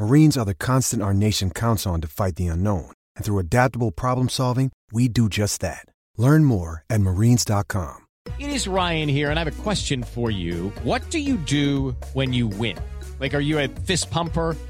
Marines are the constant our nation counts on to fight the unknown. And through adaptable problem solving, we do just that. Learn more at marines.com. It is Ryan here, and I have a question for you. What do you do when you win? Like, are you a fist pumper?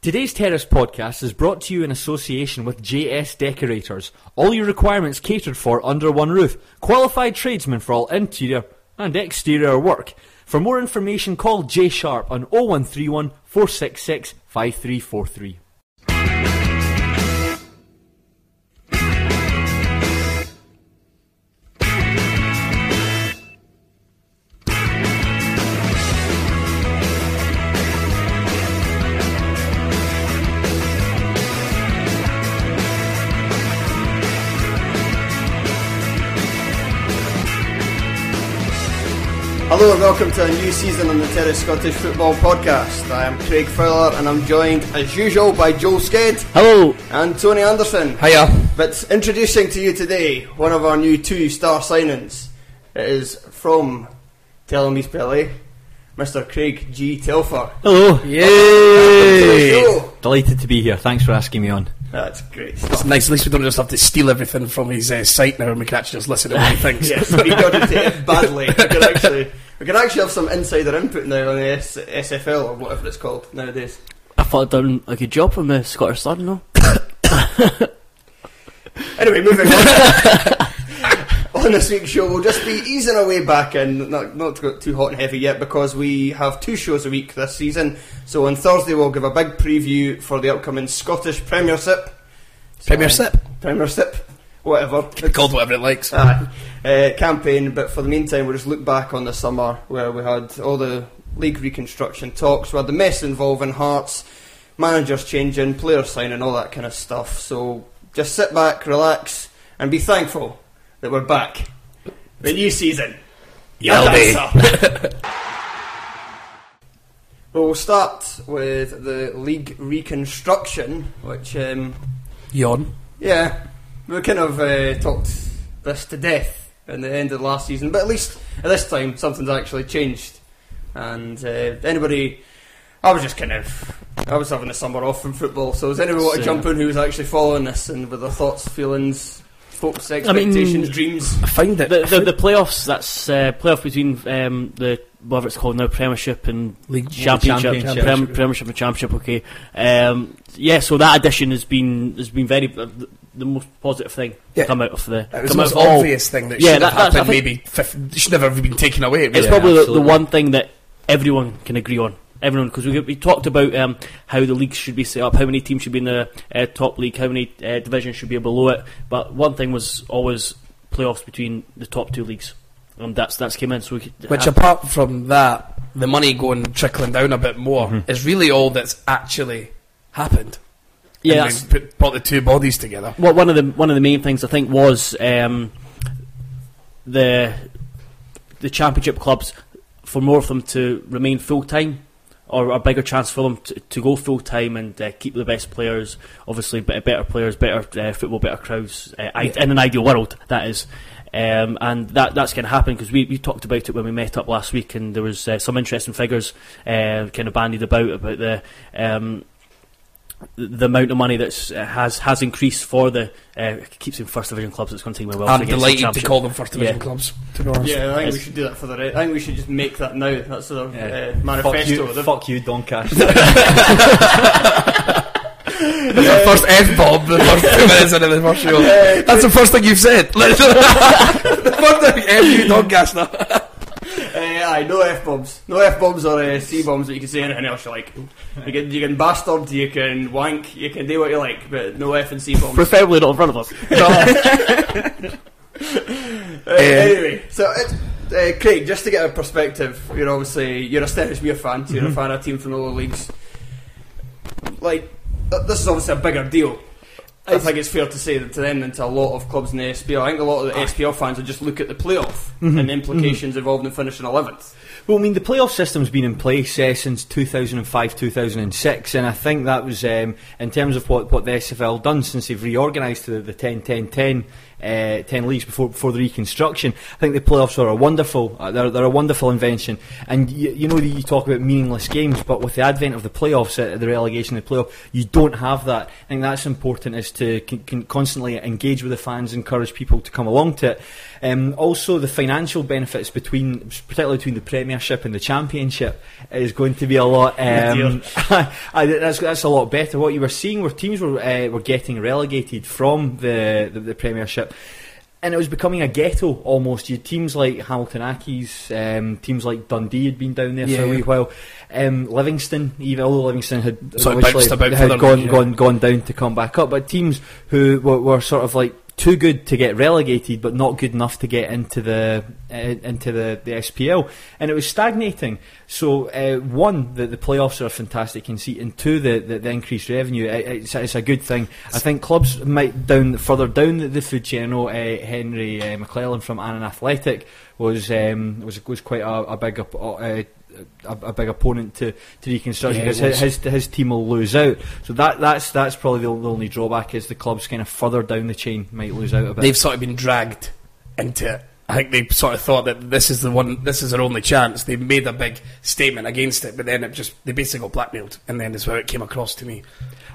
Today's Terrace podcast is brought to you in association with JS Decorators. All your requirements catered for under one roof. Qualified tradesmen for all interior and exterior work. For more information, call J Sharp on 0131 466 5343. And welcome to a new season on the Terrace Scottish Football Podcast. I am Craig Fowler and I'm joined as usual by Joel Sked Hello. and Tony Anderson. Hiya. But introducing to you today one of our new two star signings. It is from Tell Me Spell eh? Mr. Craig G. Telfer. Hello. Welcome to the show. Delighted to be here. Thanks for asking me on. That's great It's stuff. nice, at least we don't just have to steal everything from his uh, site now and we can actually just listen to what he thinks. yes, we got it badly. We can actually we can actually have some insider input now on the S- SFL or whatever it's called nowadays. I thought I'd done a good job from the Scottish Sun, no? Anyway, moving on. on this week's show, we'll just be easing our way back in, not, not too hot and heavy yet, because we have two shows a week this season. So on Thursday, we'll give a big preview for the upcoming Scottish Premiership. Premiership. Premiership, whatever. It's called whatever it likes. Aye. Uh, campaign, but for the meantime, we'll just look back on the summer where we had all the league reconstruction talks, we had the mess involving Hearts, managers changing, players signing, all that kind of stuff. So just sit back, relax, and be thankful that we're back. The new season. Yell me. Well, we'll start with the league reconstruction, which, um, Yawn. yeah, we kind of uh, talked this to death in the end of last season, but at least at this time something's actually changed. And uh, anybody, I was just kind of, I was having a summer off from football, so does anyone want to jump in who was actually following this and with their thoughts, feelings, hopes, mean- expectations, dreams? I find it. The, the, the playoffs, that's uh, playoff between um, the whatever it's called now, Premiership and League Championship, Championship. Prem, Premiership and Championship. Okay, um, yeah. So that addition has been has been very uh, the, the most positive thing Yeah. to come out of the. It was the most out all- obvious thing that Yeah, should that- have happened. Maybe fif- should never have been taken away. It's really. probably the, the one thing that everyone can agree on. Everyone, because we, we talked about um, how the leagues should be set up, how many teams should be in the uh, top league, how many uh, divisions should be below it. But one thing was always playoffs between the top two leagues, and that's that's came in. So we could Which, have- apart from that, the money going trickling down a bit more Mm-hmm. is really all that's actually happened. yeah, And that's, put, brought the two bodies together. Well, one of the one of the main things I think was um, the the championship clubs for more of them to remain full time, or a bigger chance for them to, to go full time and uh, keep the best players. Obviously, better, better players, better uh, football, better crowds uh, Yeah. in an ideal world. That is. Um, and that that's going to happen because we, we talked about it when we met up last week, and there was uh, some interesting figures uh, kind of bandied about about the um, the amount of money that uh, has has increased for the uh, keeps in first division clubs. It's going to take me a while. I'm to get to the delighted to call them first division Yeah. clubs. To be honest. Yeah, I think we should do that for the. Re- I think we should just make that now. That's the Yeah. uh, manifesto. Fuck you, The- fuck you, Doncaster. the first F bomb, the first two minutes into the first show. That's the first thing you've said. the first thing, F you Doncaster. Uh, aye, no f bombs, no f bombs or uh, c bombs that you can say anything else you like. You can you can bastard, you can wank, you can do what you like, but no f and c bombs. Preferably not in front of us. Uh, anyway, so it, uh, Craig, just to get a perspective, you're obviously you're a Stenhousemuir fan, so you're a fan of a team from the lower leagues. Like this is obviously a bigger deal. I think it's fair to say that to them than to a lot of clubs in the SPL. I think a lot of the SPL fans would just look at the playoff and the implications involved in finishing eleventh. Well, I mean, the playoff system's been in place uh, since 2005, 2006, and I think that was, um, in terms of what, what the SFL done since they've reorganised to the, the 10 10 10, uh, 10 leagues before before the reconstruction. I think the playoffs are a wonderful, uh, they're, they're a wonderful invention. And you, you know, you talk about meaningless games, but with the advent of the playoffs, uh, the relegation of the playoff, you don't have that. I think that's important is to con- con- constantly engage with the fans, encourage people to come along to it. Um, also, the financial benefits between, particularly between the Premiership and the Championship, is going to be a lot. Um, I, that's that's a lot better. What you were seeing were teams were uh, were getting relegated from the, the the Premiership. And it was becoming a ghetto almost. You had teams like Hamilton Accies, um, teams like Dundee had been down there for a wee while. Um, Livingston, even although Livingston had obviously had gone yeah. gone gone down to come back up, but teams who were, were sort of like too good to get relegated, but not good enough to get into the uh, into the, the SPL, and it was stagnating. So uh, one, the, the playoffs are a fantastic conceit, and two, the, the, the increased revenue. It, it's, it's a good thing. I think clubs might down further down the, the food chain. I know uh, Henry uh, McClelland from Annan Athletic was um, was was quite a, a big. op- a, a big opponent to, to reconstruction Yeah, because his, his his team will lose out. So that that's that's probably the, the only drawback is the clubs kind of further down the chain might lose out a bit. They've sort of been dragged into it. I think they sort of thought that this is the one, this is their only chance. They made a big statement against it, but then it just they basically got blackmailed, and then is how it came across to me.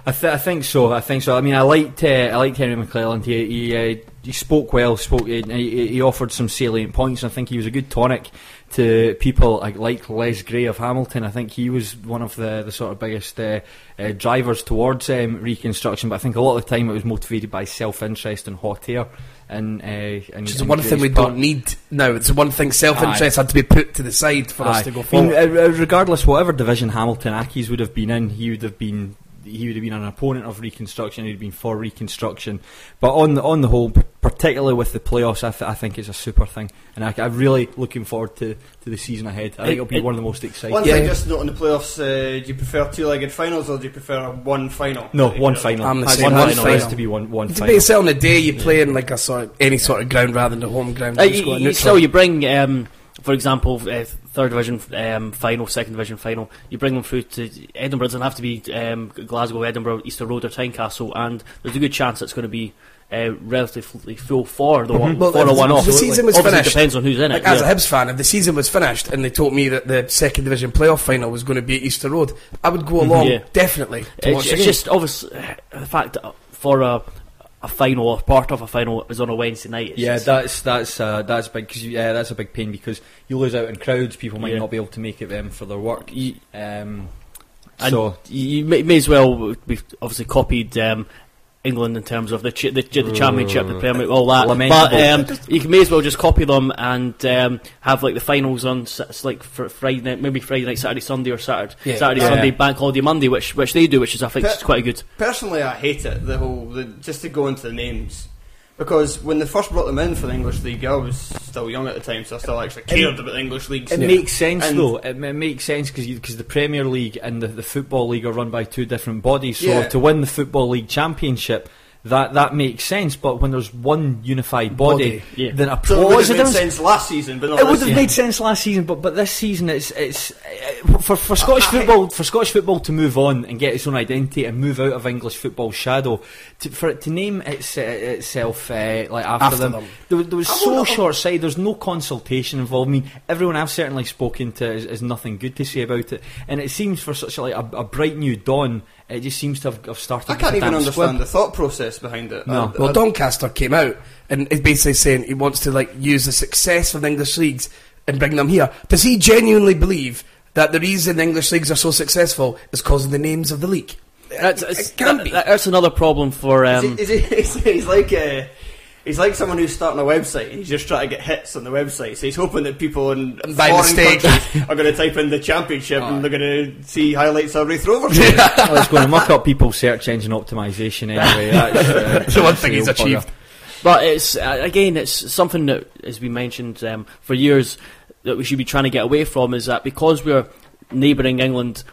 I, th- I think so. I think so. I mean, I liked uh, I liked Henry McClelland. He he, uh, he spoke well. Spoke. He, he he offered some salient points. And I think he was a good tonic to people like, Les Gray of Hamilton. I think he was one of the, the sort of biggest uh, uh, drivers towards um, reconstruction. But I think a lot of the time it was motivated by self interest and hot air. And, uh, and Which is the one thing we part. don't need now. It's the one thing self-interest had to be put to the side for us to go I mean, forward. uh, uh, regardless, whatever division Hamilton Accies would have been in, he would have been he would have been an opponent of reconstruction. He'd been for reconstruction, but on the on the whole, particularly with the playoffs, I, th- I think it's a super thing, and I, I'm really looking forward to, to the season ahead. I think It- it'll be one of the most exciting. One Yeah. thing, just note on the playoffs: uh, do you prefer two-legged finals or do you prefer one final? no, one final. I'm the Has same, one one final has final. to be one one It's final. basically on the day you play in like a sort of, any sort of ground rather than the home ground. Uh, You you, go still, you bring, um, for example, uh, third division um, final, second division final. You bring them through to Edinburgh. It doesn't have to be um, Glasgow, Edinburgh, Easter Road, or Tynecastle, and there's a good chance it's going to be. Uh, relatively full for the one, Well, for a one-off. the season was Obviously, finished- depends on who's in it. Like, as yeah. a Hibs fan, if the season was finished and they told me that the second division playoff final was going to be at Easter Road, I would go along Yeah. definitely to It's, watch the it's just obvious the fact that for a a final or part of a final is on a Wednesday night. It's Yeah, just- that's that's uh, that's big because yeah, that's a big pain because you lose out in crowds. People might Yeah. not be able to make it um, for their work. Um, And so you may, may as well. We've obviously copied um, England in terms of the ch- the, the championship, the Premier, all that. Lamentable. But um, you can may as well just copy them and um, have like the finals on s- s- like fr- Friday night, maybe Friday night, Saturday, Sunday, or Saturday, Yeah. Saturday, Yeah. Sunday, Bank Holiday, Monday, which which they do, which is I think Pe- is quite good. Personally, I hate it. The whole the, just to go into the names because when they first brought them in for the English league, I was still young at the time, so I still actually cared about the English leagues. It makes sense And- though. It, it makes sense because because the Premier League and the, the Football League are run by two different bodies. So Yeah. to win the Football League Championship, that that makes sense. But when there's one unified body, Body, yeah. then a So it would have made sense last season, but not It would this have made sense last season, but but this season it's it's uh, for, for Scottish football for Scottish football to move on and get its own identity and move out of English football's shadow, to, for it to name its, uh, itself uh, like after, After them, them. There, was- there was I so short sighted. There's no consultation involved. I mean, everyone I've certainly spoken to has, has nothing good to say about it, and it seems for such a, like a, a bright new dawn, it just seems to have, have started. I can't a even understand squib. the thought process behind it. No. I- Well, I- Doncaster came out and is basically saying he wants to like use the success of the English leagues and bring them here. Does he genuinely believe that the reason the English leagues are so successful is because of the names of the league? That's, it can't that- be. that's another problem for. Um, Is he, is he, he's like uh, he's like someone who's starting a website. He's just trying to get hits on the website. So he's hoping that people in By foreign mistake. countries are going to type in the championship and they're going to see highlights of Raith Rovers. well, it's going to muck up people's search engine optimization anyway. That's, uh, That's the one thing he's real bugger. achieved. But it's uh, again, it's something that has been mentioned um, for years that we should be trying to get away from. Is that because we're neighbouring England,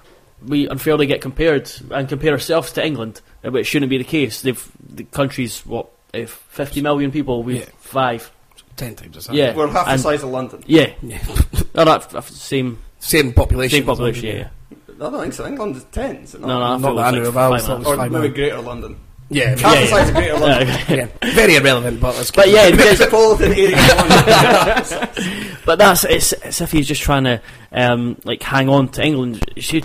we unfairly get compared and compare ourselves to England, uh, but it shouldn't be the case. They've the country's what if fifty million people, we Yeah. five. Ten times as high. Yeah, We're half the and- size of London. Yeah, Yeah. no, not f- same Same population. same population. Yeah, yeah. I don't think so. England is ten. Is it No, not? no, I Not thought it that I like of, I five thought and it a was Or five maybe. Greater London. Yeah, Yeah, yeah. of Greater London. half. very irrelevant, but let's But yeah, because, Metropolitan area but that's it's, it's if he's just trying to um, like hang on to England. Should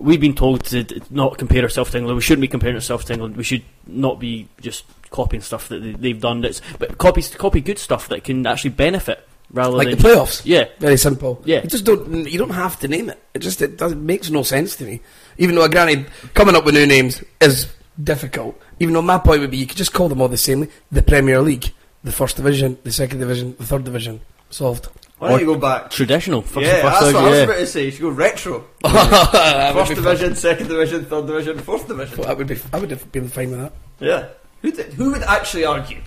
we've been told to not compare ourselves to England? We shouldn't be comparing ourselves to England. We should not be just copying stuff that they, they've done. That's but copy copy good stuff that can actually benefit rather like than the playoffs. yeah. Very simple. Yeah. You just don't. You don't have to name it. It just it, does, it makes no sense to me. Even though, I granted, coming up with new names is difficult. Even though my point would be, you could just call them all the same. The Premier League, the First Division, the Second Division, the Third Division. Solved. Why don't you go back? Traditional, first, yeah, first that's division, what I was yeah. about to say. You should go retro. First be division, second division, third division, fourth division. fun. That would be. I would have been fine with that. Yeah. Who, did, who would actually argue?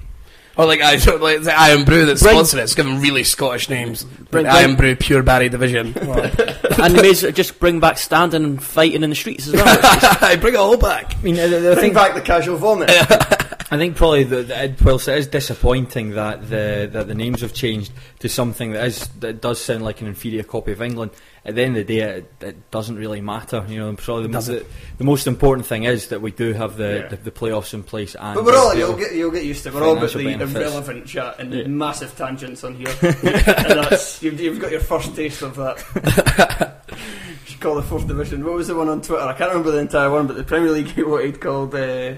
Or like I don't like the Irn-Bru that Bring- sponsor it. It's given really Scottish names. Bring- Like Irn-Bru Pure Barry Division. and they may as well just bring back standing and fighting in the streets as well. I Bring it all back. I mean, the, the Bring thing back the casual vomit. I think probably the, the, it- whilst it is disappointing that the that the names have changed to something that is that does sound like an inferior copy of England. At the end of the day, it, it doesn't really matter. You know, probably the, the, the most important thing is that we do have the, Yeah. the, the playoffs in place. And But we're all, the- you'll get, you'll get used to. We're all about the Financial benefits. irrelevant chat and the Yeah. massive tangents on here. and that's, you've, you've got your first taste of that. you should call the fourth division. What was the one on Twitter? I can't remember the entire one, but the Premier League, what he'd called uh,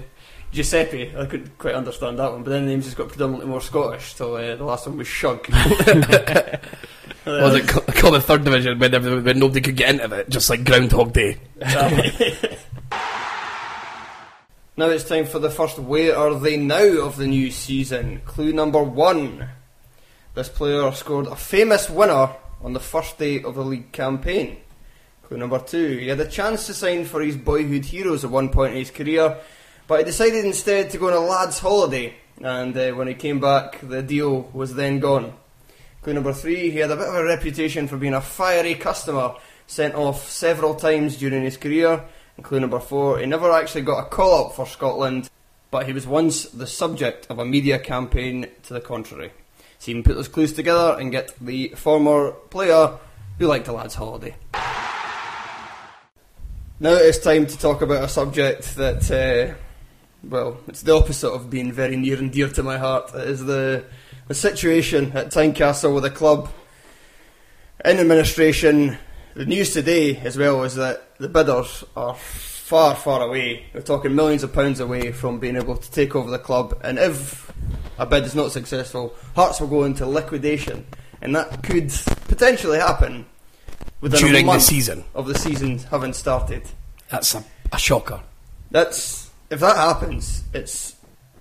Giuseppe. I couldn't quite understand that one, but then the names just got predominantly more Scottish, so uh, the last one was Shug. Was it ca- called the Third Division when, when nobody could get into it? Just like Groundhog Day. Now it's time for the first Where Are They Now of the new season. Clue number one. This player scored a famous winner on the first day of the league campaign. Clue number two. He had a chance to sign for his boyhood heroes at one point in his career, but he decided instead to go on a lad's holiday, and uh, when he came back, the deal was then gone. Clue number three. He had a bit of a reputation for being a fiery customer, sent off several times during his career. And clue number four, he never actually got a call up for Scotland, but he was once the subject of a media campaign to the contrary. So you can put those clues together and get the former player who liked a lad's holiday. Now it's time to talk about a subject that, uh, well, it's the opposite of being very near and dear to my heart. It is the, the situation at Tynecastle with the club in administration. The news today, as well, is that the bidders are far, far away. We're talking millions of pounds away from being able to take over the club. And if a bid is not successful, Hearts will go into liquidation, and that could potentially happen within During the season. of the season having started. That's a, a shocker. That's if that happens, it's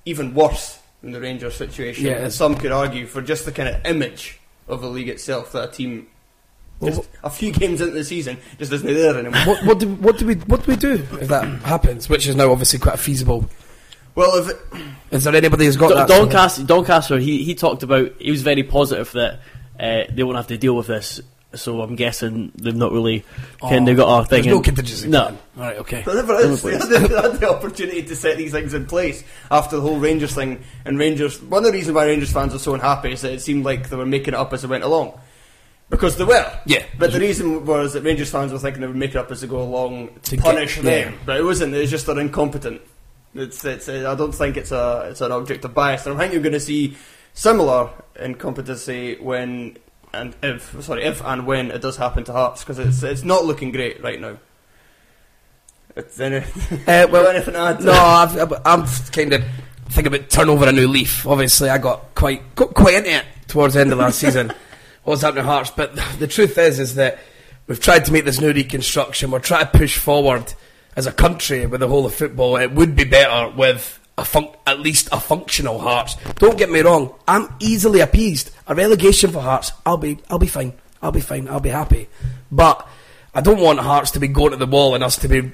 even worse than the Rangers situation. Yeah, and some could argue for just the kind of image of the league itself that a team. Well, Just a few games into the season just isn't there anymore. what, what, do, what do we what do we do if that happens? Which is now obviously quite feasible. Well, if it, Is there anybody who's got Don- that? Doncaster, Doncaster, he he talked about he was very positive that uh, they won't have to deal with this. So I'm guessing they've not really kind of oh, got a thing. Oh, There's no in- contingency No, plan. All right, okay. There never is. They had, the, they had the opportunity to set these things in place after the whole Rangers thing. And Rangers, one of the reasons why Rangers fans are so unhappy is that it seemed like they were making it up as they went along. Because they were. Yeah. But the reason was that Rangers fans were thinking they would make it up as they go along to, To get- punish them. yeah. But it wasn't. It was just they're incompetent. It's, it's, I don't think it's a it's an object of bias. And I think you're going to see similar incompetency when and if sorry if and when it does happen to Hearts because it's it's not looking great right now. It's any, Uh, well, anything to add? to No. I've, I've- I'm kind of thinking about turn over a new leaf. Obviously, I got quite got quite into it towards the end of last season. What's happening to Hearts? But the truth is, is that we've tried to make this new reconstruction. We're trying to push forward as a country with the whole of football. It would be better with a fun- at least a functional Hearts. Don't get me wrong. I'm easily appeased. A relegation for Hearts, I'll be, I'll be fine. I'll be fine. I'll be happy. But I don't want Hearts to be going to the wall and us to be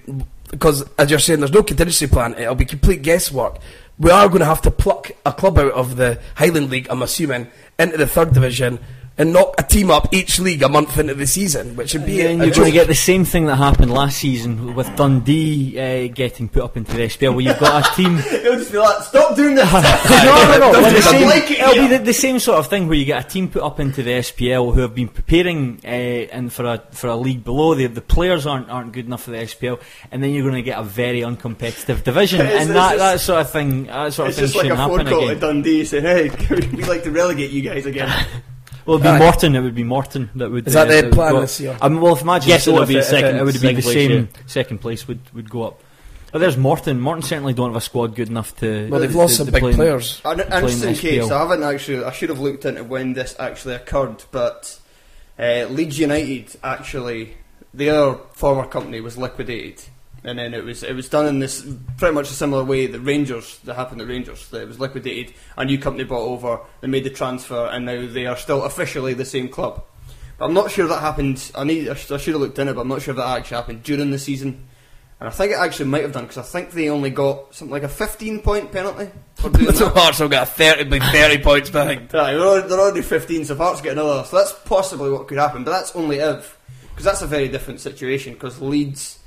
because, as you're saying, there's no contingency plan. It'll be complete guesswork. We are going to have to pluck a club out of the Highland League, I'm assuming, into the third division and knock a team up each league a month into the season, which would be And a you're going to get the same thing that happened last season with Dundee uh, getting put up into the SPL, where you've got a team. It'll just be like, stop doing this. no, no, no. well, the same, like it it'll be the, the same sort of thing where you get a team put up into the SPL who have been preparing uh, and for a for a league below. The, the players aren't aren't good enough for the SPL, and then you're going to get a very uncompetitive division, It's- and it's that, just- that sort of thing, that sort of It's thing just like shouldn't a phone happen call to. Dundee saying, "Hey, we'd like to relegate you guys again." Well, it'd be Aye. Morton. It would be Morton that would. Is that uh, the plan go this year? I mean, well, if imagine Yes, so it'll if be it, second- it, it would be the same yeah. second place would, would go up. But there's Morton. Morton certainly don't have a squad good enough to. Well, they've to- lost to some big play in- players. An playing interesting the case. I haven't actually. I should have looked into when this actually occurred, but uh, Leeds United actually their former company was liquidated, and then it was it was done in this pretty much a similar way that Rangers that happened at Rangers. That it was liquidated, a new company bought over, they made the transfer, and now they are still officially the same club. But I'm not sure that happened. I need. I should have looked in it, but I'm not sure if that actually happened during the season. And I think it actually might have done because I think they only got something like a 15 point penalty So. Hearts will get a 30, 30 points behind. Right, they're already, they're 15, so Hearts get another, so that's possibly what could happen, but that's only if, because that's a very different situation, because Leeds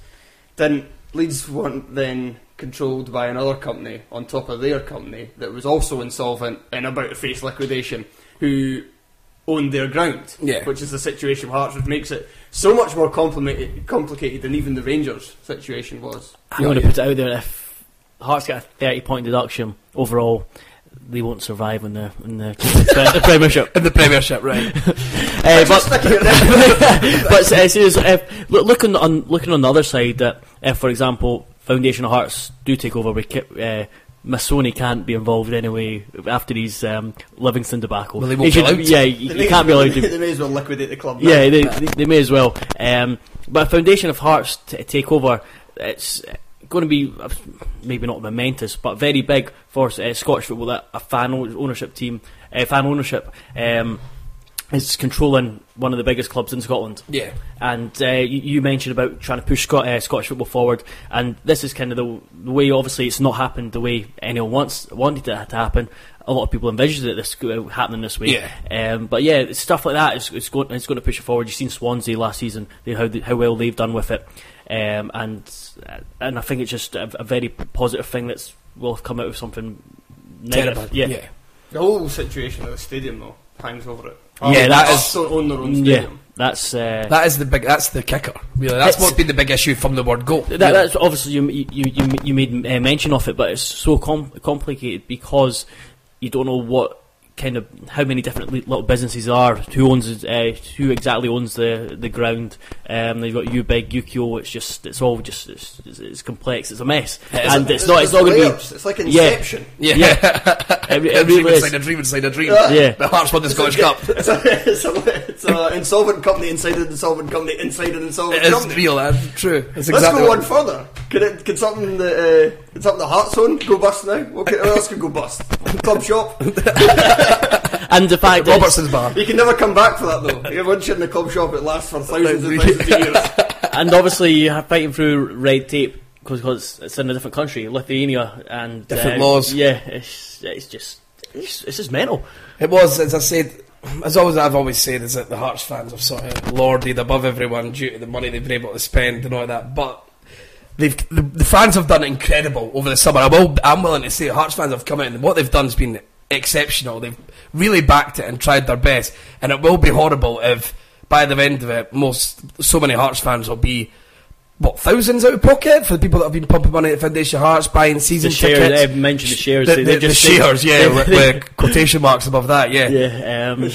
didn't, Leeds weren't then controlled by another company on top of their company that was also insolvent and about to face liquidation, who owned their ground, Yeah. which is the situation with Hearts, which makes it so much more complicated, complicated than even the Rangers situation was. I'm going to put it out there. If Hearts get a 30 point deduction overall, they won't survive in the in the, the Premiership. In the Premiership, right. Uh, but but uh, seriously, if, look, look on, looking on the other side, that if, for example, Foundation of Hearts do take over, we uh, Massone can't be involved anyway after his um, Livingston debacle. Well, they be. Yeah, you, They you can't be allowed to. They may as well liquidate the club. now. Yeah, they, they, they may as well. Um, but Foundation of Hearts to take over, it's going to be uh, maybe not momentous, but very big for uh, Scottish football. That a fan ownership team, uh, fan ownership, um, is controlling one of the biggest clubs in Scotland. Yeah. And uh, you, you mentioned about trying to push Scot- uh, Scottish football forward, and this is kind of the, the way. Obviously, it's not happened the way anyone wants wanted it to happen. A lot of people envisioned it this uh, happening this week. Yeah. Um, but yeah, stuff like that is it's going it's going to push it forward. You've seen Swansea last season, they, how how well they've done with it, um, and and I think it's just a, a very positive thing that's will come out of something negative. Terrible. Yeah. yeah. The whole situation at the stadium, though, hangs over it. Yeah, that Hearts is- don't own their own Yeah, that's uh, That is the big. That's the kicker. Really, that's what's been the big issue from the word go. That, that's obviously you you you, you made uh, mention of it, but it's so com- complicated because you don't know what kind of how many different little businesses are, who owns uh, who exactly owns the the ground. Um, they've got you big Ukio. It's just it's all just it's, it's, it's complex. It's a mess, is. and it's not it's not going to layers. It's like Inception. yeah, be. It, re- a it dream inside is. a dream inside a dream. Yeah. The Hearts won the Scottish Cup. It's a, it's a, it's a insolvent company inside an insolvent company inside an insolvent It is company. real. That's true. That's Let's exactly go one further. Could it? Can something that uh, could something that Hearts own go bust now? What, could, what else could go bust? Club shop. And the fact Robertson's bar. You can never come back for that though. You once you're in the club shop, it lasts for thousands and thousands of years. and obviously you have fighting through red tape because it's in a different country, Lithuania, and Different uh, laws. Yeah, it's, it's just it's, it's just mental. It was, as I said, as always, I've always said, is that the Hearts fans have sort of lorded above everyone due to the money they've been able to spend and all that. But they've the, the fans have done incredible over the summer. I will, I'm willing to say, Hearts fans have come in and what they've done has been exceptional. They've really backed it and tried their best. And it will be horrible if by the end of it, most so many Hearts fans will be what thousands out of pocket for the people that have been pumping money at Foundation Hearts, buying season The shares, tickets. I mentioned the shares. The, the- just- shares, they- yeah, with, with quotation marks above that, yeah. yeah. Um,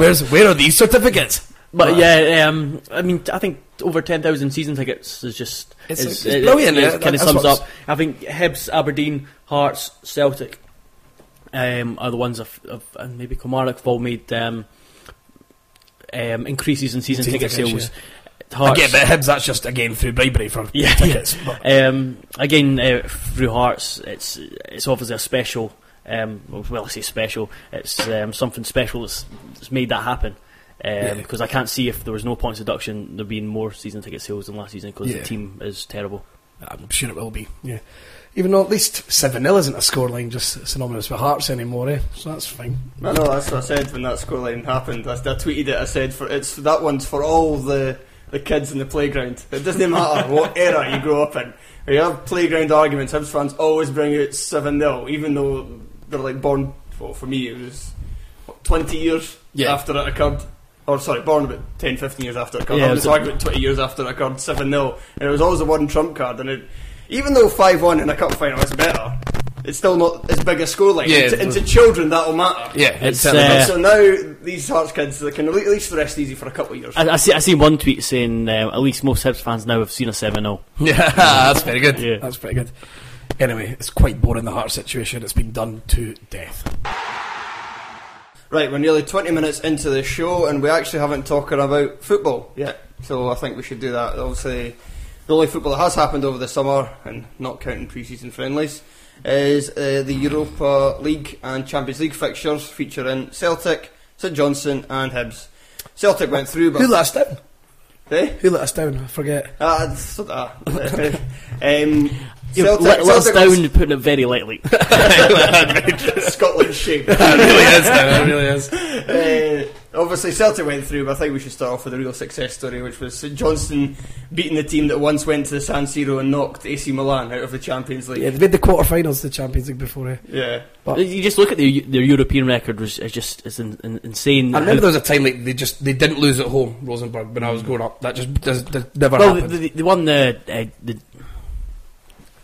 Where's where are these certificates? But yeah, um, I mean, I think over ten thousand season tickets is just It's- is, it's brilliant, yeah, kind of sums up. I think Hibs, Aberdeen, Hearts, Celtic um, are the ones of, of and maybe Kilmarnock have all made um, um, increases in season ticket tickets, sales. I Hearts, get that Hibs, that's just again through bribery for Yeah, tickets. But Um, again, uh, through Hearts, it's it's obviously a special. Um, well, I say special. It's um, something special that's, that's made that happen. Yeah. Because I can't see if there was no points deduction, there being more season ticket sales than last season because Yeah. the team is terrible. I'm sure it will be, yeah. Even though at least 7 0 isn't a scoreline just synonymous with Hearts anymore, eh? So that's fine. I know that's what I said when that scoreline happened. I, I tweeted it. I said for it's that one's for all the the kids in the playground. It doesn't matter what era you grow up in. When you have playground arguments, Hibs fans always bring out seven 0 even though they're like born. Well, for me, it was what, twenty years Yeah. after it occurred. Or sorry, born about 10, 15 years after it occurred. Yeah, Yeah, it this was- argument twenty years after it occurred, seven 0 and it was always a one trump card. And it, even though five one in a cup final is better, it's still not as big a scoreline. Yeah, and, to, and to children, that'll matter. Yeah, it It's, uh. So now these Hearts kids they can at least rest easy for a couple of years. I, I see. I seen one tweet saying um, at least most Hibs fans now have seen a seven 0 Yeah, that's very good. Yeah. That's pretty good. Anyway, it's quite boring the heart situation. It's been done to death. Right, we're nearly 20 minutes into the show and we actually haven't talked about football yet. So I think we should do that. Obviously, the only football that has happened over the summer, and not counting pre-season friendlies, is uh, the Europa League and Champions League fixtures featuring Celtic, St Johnstone and Hibs. Celtic went through, but... Who let us down? Eh? Who let us down? I forget. Ah, ah. um, Celtic, let, let us Celtic was- down, putting it very lightly. Scotland shape. it really is. Now, it really is. Uh, obviously, Celtic went through, but I think we should start off with a real success story, which was St Johnstone beating the team that once went to the San Siro and knocked AC Milan out of the Champions League. Yeah, they made the quarterfinals of the Champions League before. Eh? Yeah. But you just look at their their European record was it's just it's in, in, insane. I remember there was a time like they just they didn't lose at home, Rosenborg, when I was growing up. That just does, does never well, happened. they, they, they won the uh, the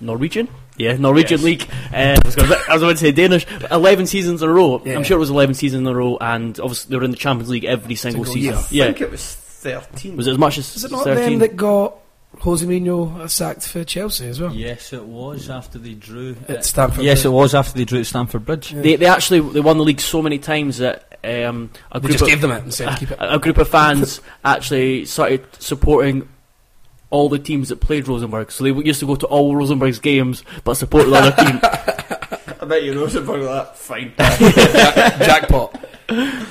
Norwegian. Yeah, Norwegian Yes. league. Uh, I was going to I was going to say Danish. Eleven seasons in a row. Yeah. I'm sure it was eleven seasons in a row, and obviously they were in the Champions League every single, Single season. year. I Yeah, think it was 13. was it as much as Is it not thirteen? them that got Jose Mourinho sacked for Chelsea as well? Yes, it was after they drew At Stamford Yes, Bridge. it was after they drew at Stamford Bridge. Yeah. They, they actually they won the league so many times that um, a They group just of, gave them it and said keep it. a, a group of fans actually started supporting all the teams that played Rosenborg. So they used to go to all Rosenborg's games, but support the other team. I bet you Rosenborg like that. Fine. Jack- jackpot.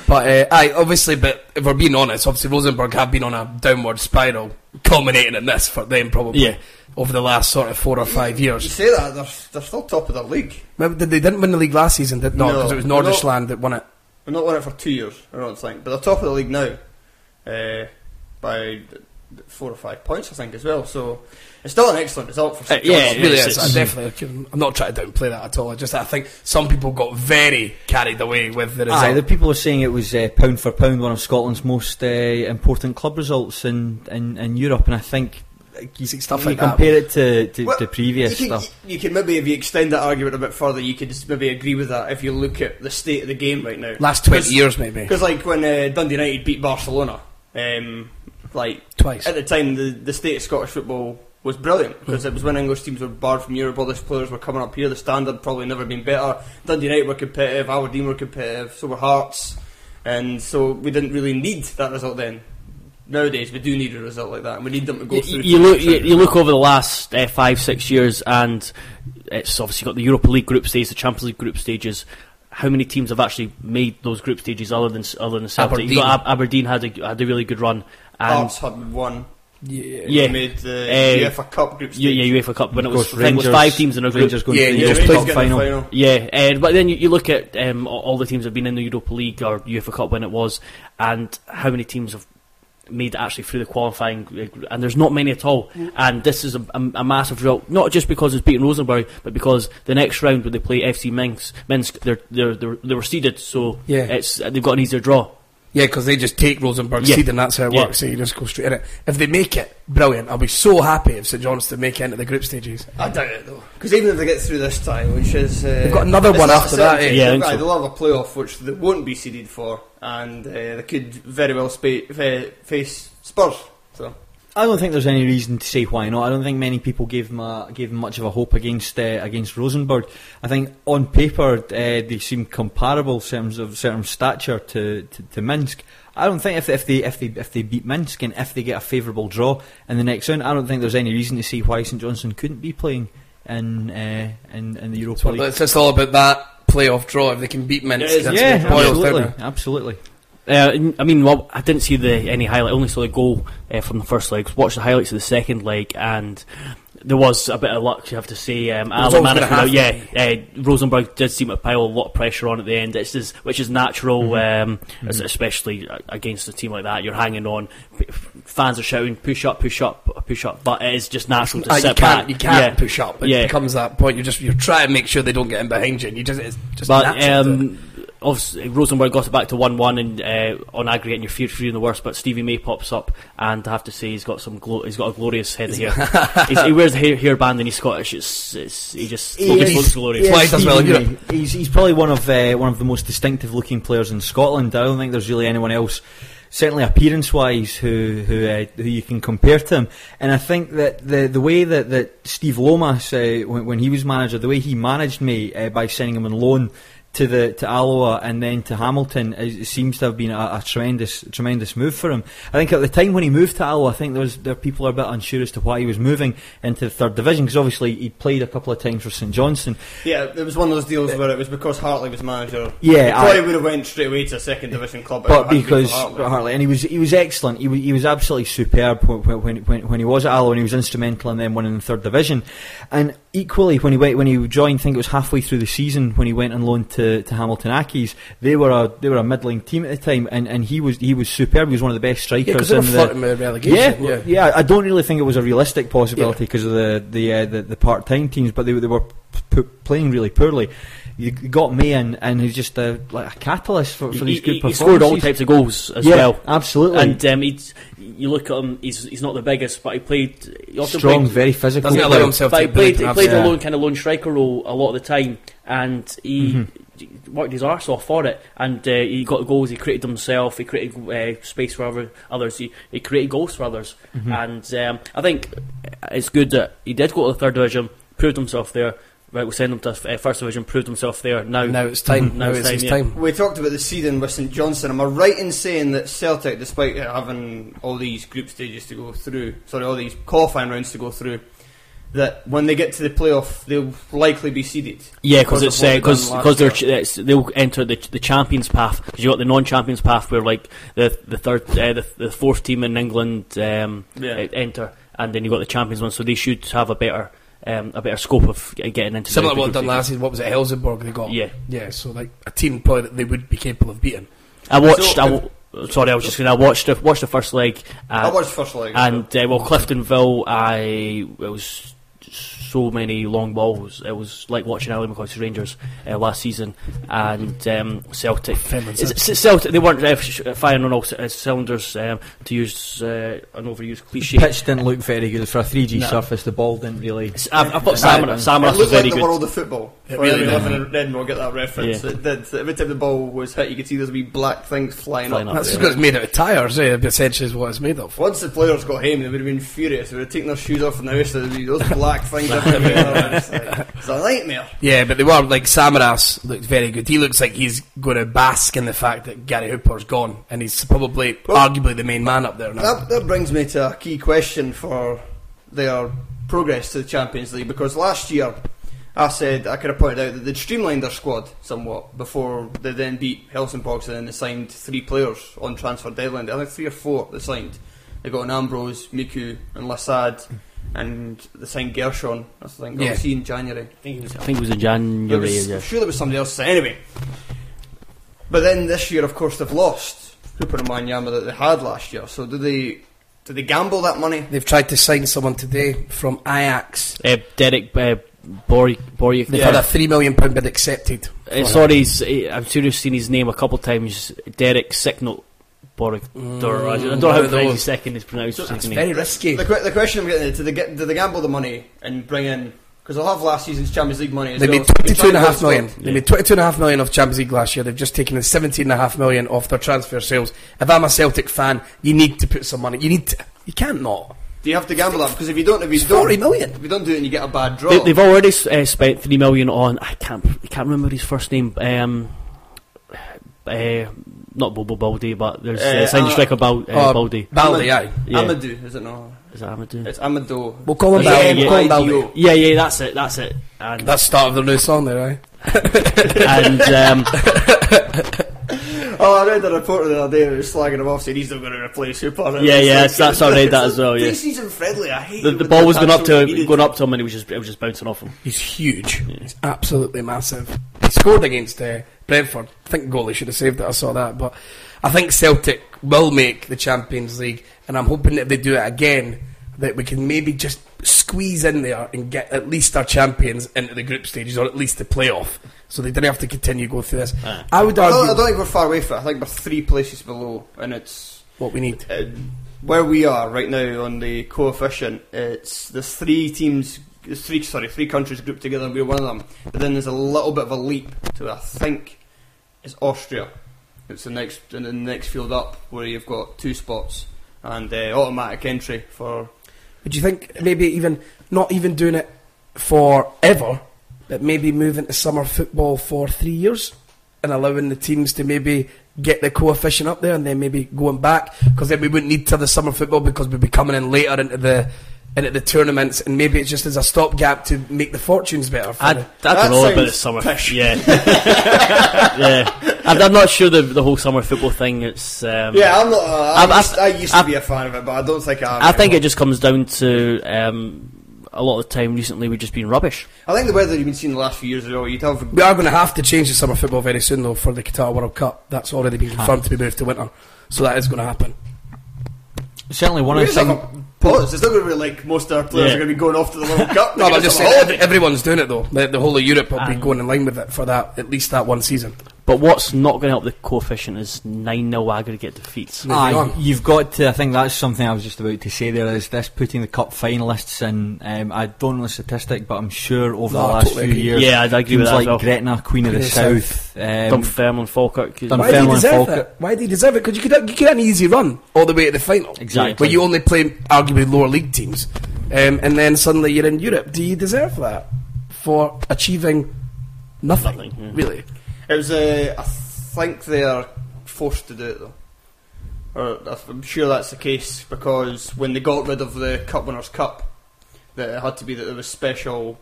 But uh, aye, obviously, but if we're being honest, obviously Rosenborg have been on a downward spiral, culminating in this for them probably Yeah. over the last sort of four or five years, you say that, they're, they're still top of the league. Remember, did- they didn't win the league last season, did not? No, Because it was they're that won it. We've not won it for two years, I don't think. But they're top of the league now. Uh, by four or five points, I think, as well. So it's still an excellent result for St Uh, yeah, It really is. I it's- definitely. I'm not trying to downplay that at all. I just I think some people got very carried away with the result. Aye, the people are saying it was uh, pound for pound one of Scotland's most uh, important club results in, in, in Europe, and I think you, See, stuff you like that. compare it to, to, Well, to previous you can, stuff. You can maybe, if you extend that argument a bit further, you could maybe agree with that if you look at the state of the game right now. Last 20 years, maybe. Because, like, when uh, Dundee United beat Barcelona, um, like, Twice. at the time, the, the state of Scottish football was brilliant because it was when English teams were barred from Europe, all these players were coming up here, the standard probably never been better. Dundee United were competitive, Aberdeen were competitive, so were Hearts, and so we didn't really need that result then. Nowadays, we do need a result like that, and we need them to go you, through. you to look you, you look over the last uh, five six years, and it's obviously got the Europa League group stages, the Champions League group stages. How many teams have actually made those group stages other than other than Celtic? You got Ab- Aberdeen had a had a really good run, and Hearts had one. Yeah. yeah, made the Uh, UEFA Cup group stage. yeah, yeah, UEFA Cup when it was, course, I think it was five teams in a group. Rangers going Yeah, to the yeah, Rangers Europa Cup the final. final. Yeah, uh, but then you, you look at um, all all the teams that have been in the Europa League or UEFA Cup when it was, and how many teams have made it actually through the qualifying, uh, and there's not many at all. And this is a, a, a massive result, not just because it's beating Rosenborg, but because the next round when they play FC Minsk, Minsk, they're, they're, they're, they were seeded, so Yeah. it's they've got an easier draw. Yeah, because they just take Rosenborg Yeah. seed and that's how it Yeah. works. So you just go straight in it. If they make it, brilliant. I'll be so happy if St John's to make it into the group stages. I doubt it though, because even if they get through this tie, which is uh, They've got another one after that, eh? Yeah, I think Aye, so. they'll have a playoff which they won't be seeded for, and uh, they could very well spa- fa- face Spurs. So I don't think there's any reason to say why not. I don't think many people gave him a, gave him much of a hope against uh, against Rosenborg. I think on paper uh, they seem comparable in terms of certain stature to, to, to Minsk. I don't think if, if they if they if they beat Minsk and if they get a favourable draw in the next round, I don't think there's any reason to see why St Johnstone couldn't be playing in uh, in, in the Europa So League. it's just all about that playoff draw. If they can beat Minsk, It is, that's yeah, what it boils down absolutely, absolutely. Uh, I mean, well, I didn't see the any highlight. I only saw the goal uh, from the first leg. Watched the highlights of the second leg, and there was a bit of luck. You have to say, um, Alan gonna yeah, uh, Rosenborg did seem to pile a lot of pressure on at the end. It's just, which is natural, Mm-hmm. um, es- especially uh, against a team like that. You're hanging on. Fans are shouting, "Push up, push up, push up!" But it is just natural to Ah, sit you can't, back. you can't yeah. push up. It Yeah. becomes that point. You just you're trying to make sure they don't get in behind you. And you just it's just But natural um, obviously Rosenborg got it back to one-one and uh, on aggregate, and you're fear free in the worst. But Stevie May pops up, and I have to say he's got some glo- he's got a glorious head of hair. he's, he wears a hair, hairband and he's Scottish. It's, it's he just He looks, is- looks glorious. Why he does well in Stevie Europe. May. He's, he's probably one of uh, one of the most distinctive looking players in Scotland. I don't think there's really anyone else, certainly appearance wise, who who, uh, who you can compare to him. And I think that the the way that, that Steve Lomas, uh, when, when he was manager, the way he managed me uh, by sending him on loan. To the to Alloa and then to Hamilton is, seems to have been a, a tremendous tremendous move for him. I think at the time when he moved to Alloa, I think there was there people are a bit unsure as to why he was moving into the third division because obviously he'd played a couple of times for St Johnstone, yeah, it was one of those deals where it was because Hartley was manager. Yeah, he probably I- would have went straight away to a second division club. but hadn't been for because Hartley. Hartley, and he was he was excellent. He was, he was absolutely superb when, when, when, when he was at Alloa, and he was instrumental in them winning the third division. And equally, when he went when he joined, I think it was halfway through the season when he went on loan to, to Hamilton Accies. They were a they were a middling team at the time, and, and he was he was superb. He was one of the best strikers were in the relegation. yeah, yeah. yeah, I don't really think it was a realistic possibility because of the the, uh, the the part time teams, but they they were p- p- playing really poorly. You got me in, and he's just a, like a catalyst for, for these he- good he performances. scored all types of goals as yeah, well. absolutely. And um, he's, you look at him; he's, he's not the biggest, but he played. He often Strong, played, very physical. Doesn't allow himself but to he played, he played yeah. a lone kind of lone striker role a lot of the time, and he Mm-hmm. worked his arse off for it. And uh, he got goals. He created himself. He created uh, space for other, others. He, he created goals for others. Mm-hmm. And um, I think it's good that he did go to the third division, proved himself there. Right, we'll send him to uh, first division, proved himself there. Now, Now it's time. Now now it's it's time, his yeah. time. We talked about the seeding with St Johnstone. Am I right in saying that Celtic, despite having all these group stages to go through, sorry, all these qualifying rounds to go through, that when they get to the playoff, they'll likely be seeded? Yeah, because it's they've because done because last they're year. ch- it's, they'll enter the the champions path because you got the non-champions path where like the the third uh, the, the fourth team in England um, Yeah. uh, enter and then you got the champions one so they should have a better um, a better scope of getting into Similar the, to what the done last season. What was it? Helsingborg they got. Yeah. yeah. So like a team probably that they would be capable of beating. I watched So- I w- sorry I was just going to watch the watch the first leg I uh, watched first leg. and uh, well Cliftonville I it was so many long balls it was like watching Ally McCoist's Rangers uh, last season and um, Celtic Finland's Celtic, they weren't uh, firing on all c- uh, cylinders, um, to use uh, an overused cliche. Pitch didn't look very good for a 3G No. surface. The ball didn't really. S- I've, I've got Right, Samaras. man. Samaras was looked like very the good. world of football. It For really anyone did. living in Edinburgh, get that reference. Yeah. It did. Every time the ball was hit, you could see those wee black things flying, Flying up. up, That's yeah. because it's made out of tyres. Eh? Essentially, is what it's made of. Once the players got home, they would have been furious. They would have taken their shoes off in the house. There'd be those black things everywhere. It's, like, it's a nightmare. Yeah, but they were like Samaras looked very good. He looks like he's going to bask in the fact that Gary Hooper's gone, and he's probably, Well- arguably, the main man up there now. That, that brings me to a key question for their progress to the Champions League because last year I said I could have pointed out that they'd streamlined their squad somewhat before they then beat Helsingborg and then they signed three players on transfer deadline. I think three or four they signed. They got an Ambrose, Miku, and Lassad, and they signed Gershon. I think. Yeah. Yeah. see in January. I think it was, I think it was in January. was, yeah. I'm sure there was somebody else. Anyway, but then this year, of course, they've lost Hooper and Wanyama that they had last year. So do they? Do they gamble that money? They've tried to sign someone today from Ajax. Uh, Derek uh, Bor- Borg. They've had a three million pound bid accepted. Uh, sorry, he's, uh, I'm sure you've seen his name a couple of times. Derek Signal. Borg. Mm, I don't know how of French's those. second is pronounced. That's second very risky. The, que- the question I'm getting at, do they, get, do they gamble the money and bring in. Because they'll have last season's Champions League money as They well. made twenty-two and a half million. they can twenty-two and a try half million. build They made twenty-two and a half million of Champions League last year. They've just taken in seventeen and a half million off their transfer sales. If I'm a Celtic fan, you need to put some money. You need to. You can't not. Do you have to gamble that? Because if you don't, if you It's don't, 40 million. if you don't do it and you get a bad draw, They, they've already uh, spent three million on. I can't. I can't remember his first name. Um, uh, not Bobo Baldé, but there's uh, Uh, signed uh, striker Bal- uh, Uh, Baldé. Baldé, aye. Yeah. Amadou, is it not? Is that Amadou? It's Amadou. We'll call him Yeah, Baldé. yeah, We'll call him yeah. Baldé. Yeah, yeah, that's it. That's it. And That's the start of the new song there, aye. and um, Oh, I read the report the other day that was slagging him off, saying he's not going to replace Hooper. Yeah, yeah, that's- that's I read that as well, yeah. Pre-season friendly, I hate the, it the ball was going up to him, going up to him, and he was just it was just bouncing off him. He's huge. He's absolutely massive. He scored against uh, Brentford. I think goalie should have saved it. I saw that, but I think Celtic will make the Champions League, and I'm hoping that they do it again. That we can maybe just squeeze in there and get at least our champions into the group stages, or at least the playoff, so they didn't have to continue go through this. I would I argue don't, I don't think we're far away from it. I think we're three places below, and it's what we need. uh, where we are right now on the coefficient. It's there's three teams, there's three sorry, three countries grouped together, and we're one of them. But then there's a little bit of a leap to I think it's Austria. It's the next in the next field up where you've got two spots and uh, automatic entry for. Would you think maybe even not even doing it forever, but maybe moving to summer football for three years and allowing the teams to maybe get the coefficient up there and then maybe going back because then we wouldn't need to have the summer football because we'd be coming in later into the into the tournaments and maybe it's just as a stopgap to make the fortunes better. For I, I the, don't That know about the sounds summer. pish. Yeah, yeah. I'm, I'm not sure the the whole summer football thing. It's um, Yeah, I'm not. Uh, I, I've- used, I used to I've- be a fan of it, but I don't think I. am I think it just comes down to um, a lot of the time recently we've just been rubbish. I think the weather you've been seeing the last few years as well. You'd have we are going to have to change the summer football very soon though for the Qatar World Cup. That's already been confirmed to be moved to winter, so that is going to happen. Certainly, one We of the just have things. pause. It's not going to be like most of our players Yeah. are going to be going off to the World Cup. No, but I'm just have saying, everyone's doing it though. The, the whole of Europe will be Um, going in line with it for that at least that one season. But what's not going to help the coefficient is nine 0 aggregate defeats. Aye, you've got to. I think that's something I was just about to say. There is this putting the cup finalists in. Um, I don't know the statistic, but I'm sure over No, the last totally few agree. years, Yeah, I'd agree with that like well. Gretna, Queen of the Queen of the South, um, Dunfermline, Falkirk. Why do you Dunfermline, deserve Falkirk. it? Why do you deserve it? Because you could you could have an easy run all the way to the final, Exactly. where you only play arguably lower league teams, um, and then suddenly you're in Europe. Do you deserve that for achieving nothing? Nothing, yeah. Really? It was. Uh, I think they are forced to do it though. Or I'm sure that's the case because when they got rid of the Cup Winners' Cup, that it had to be that there was special,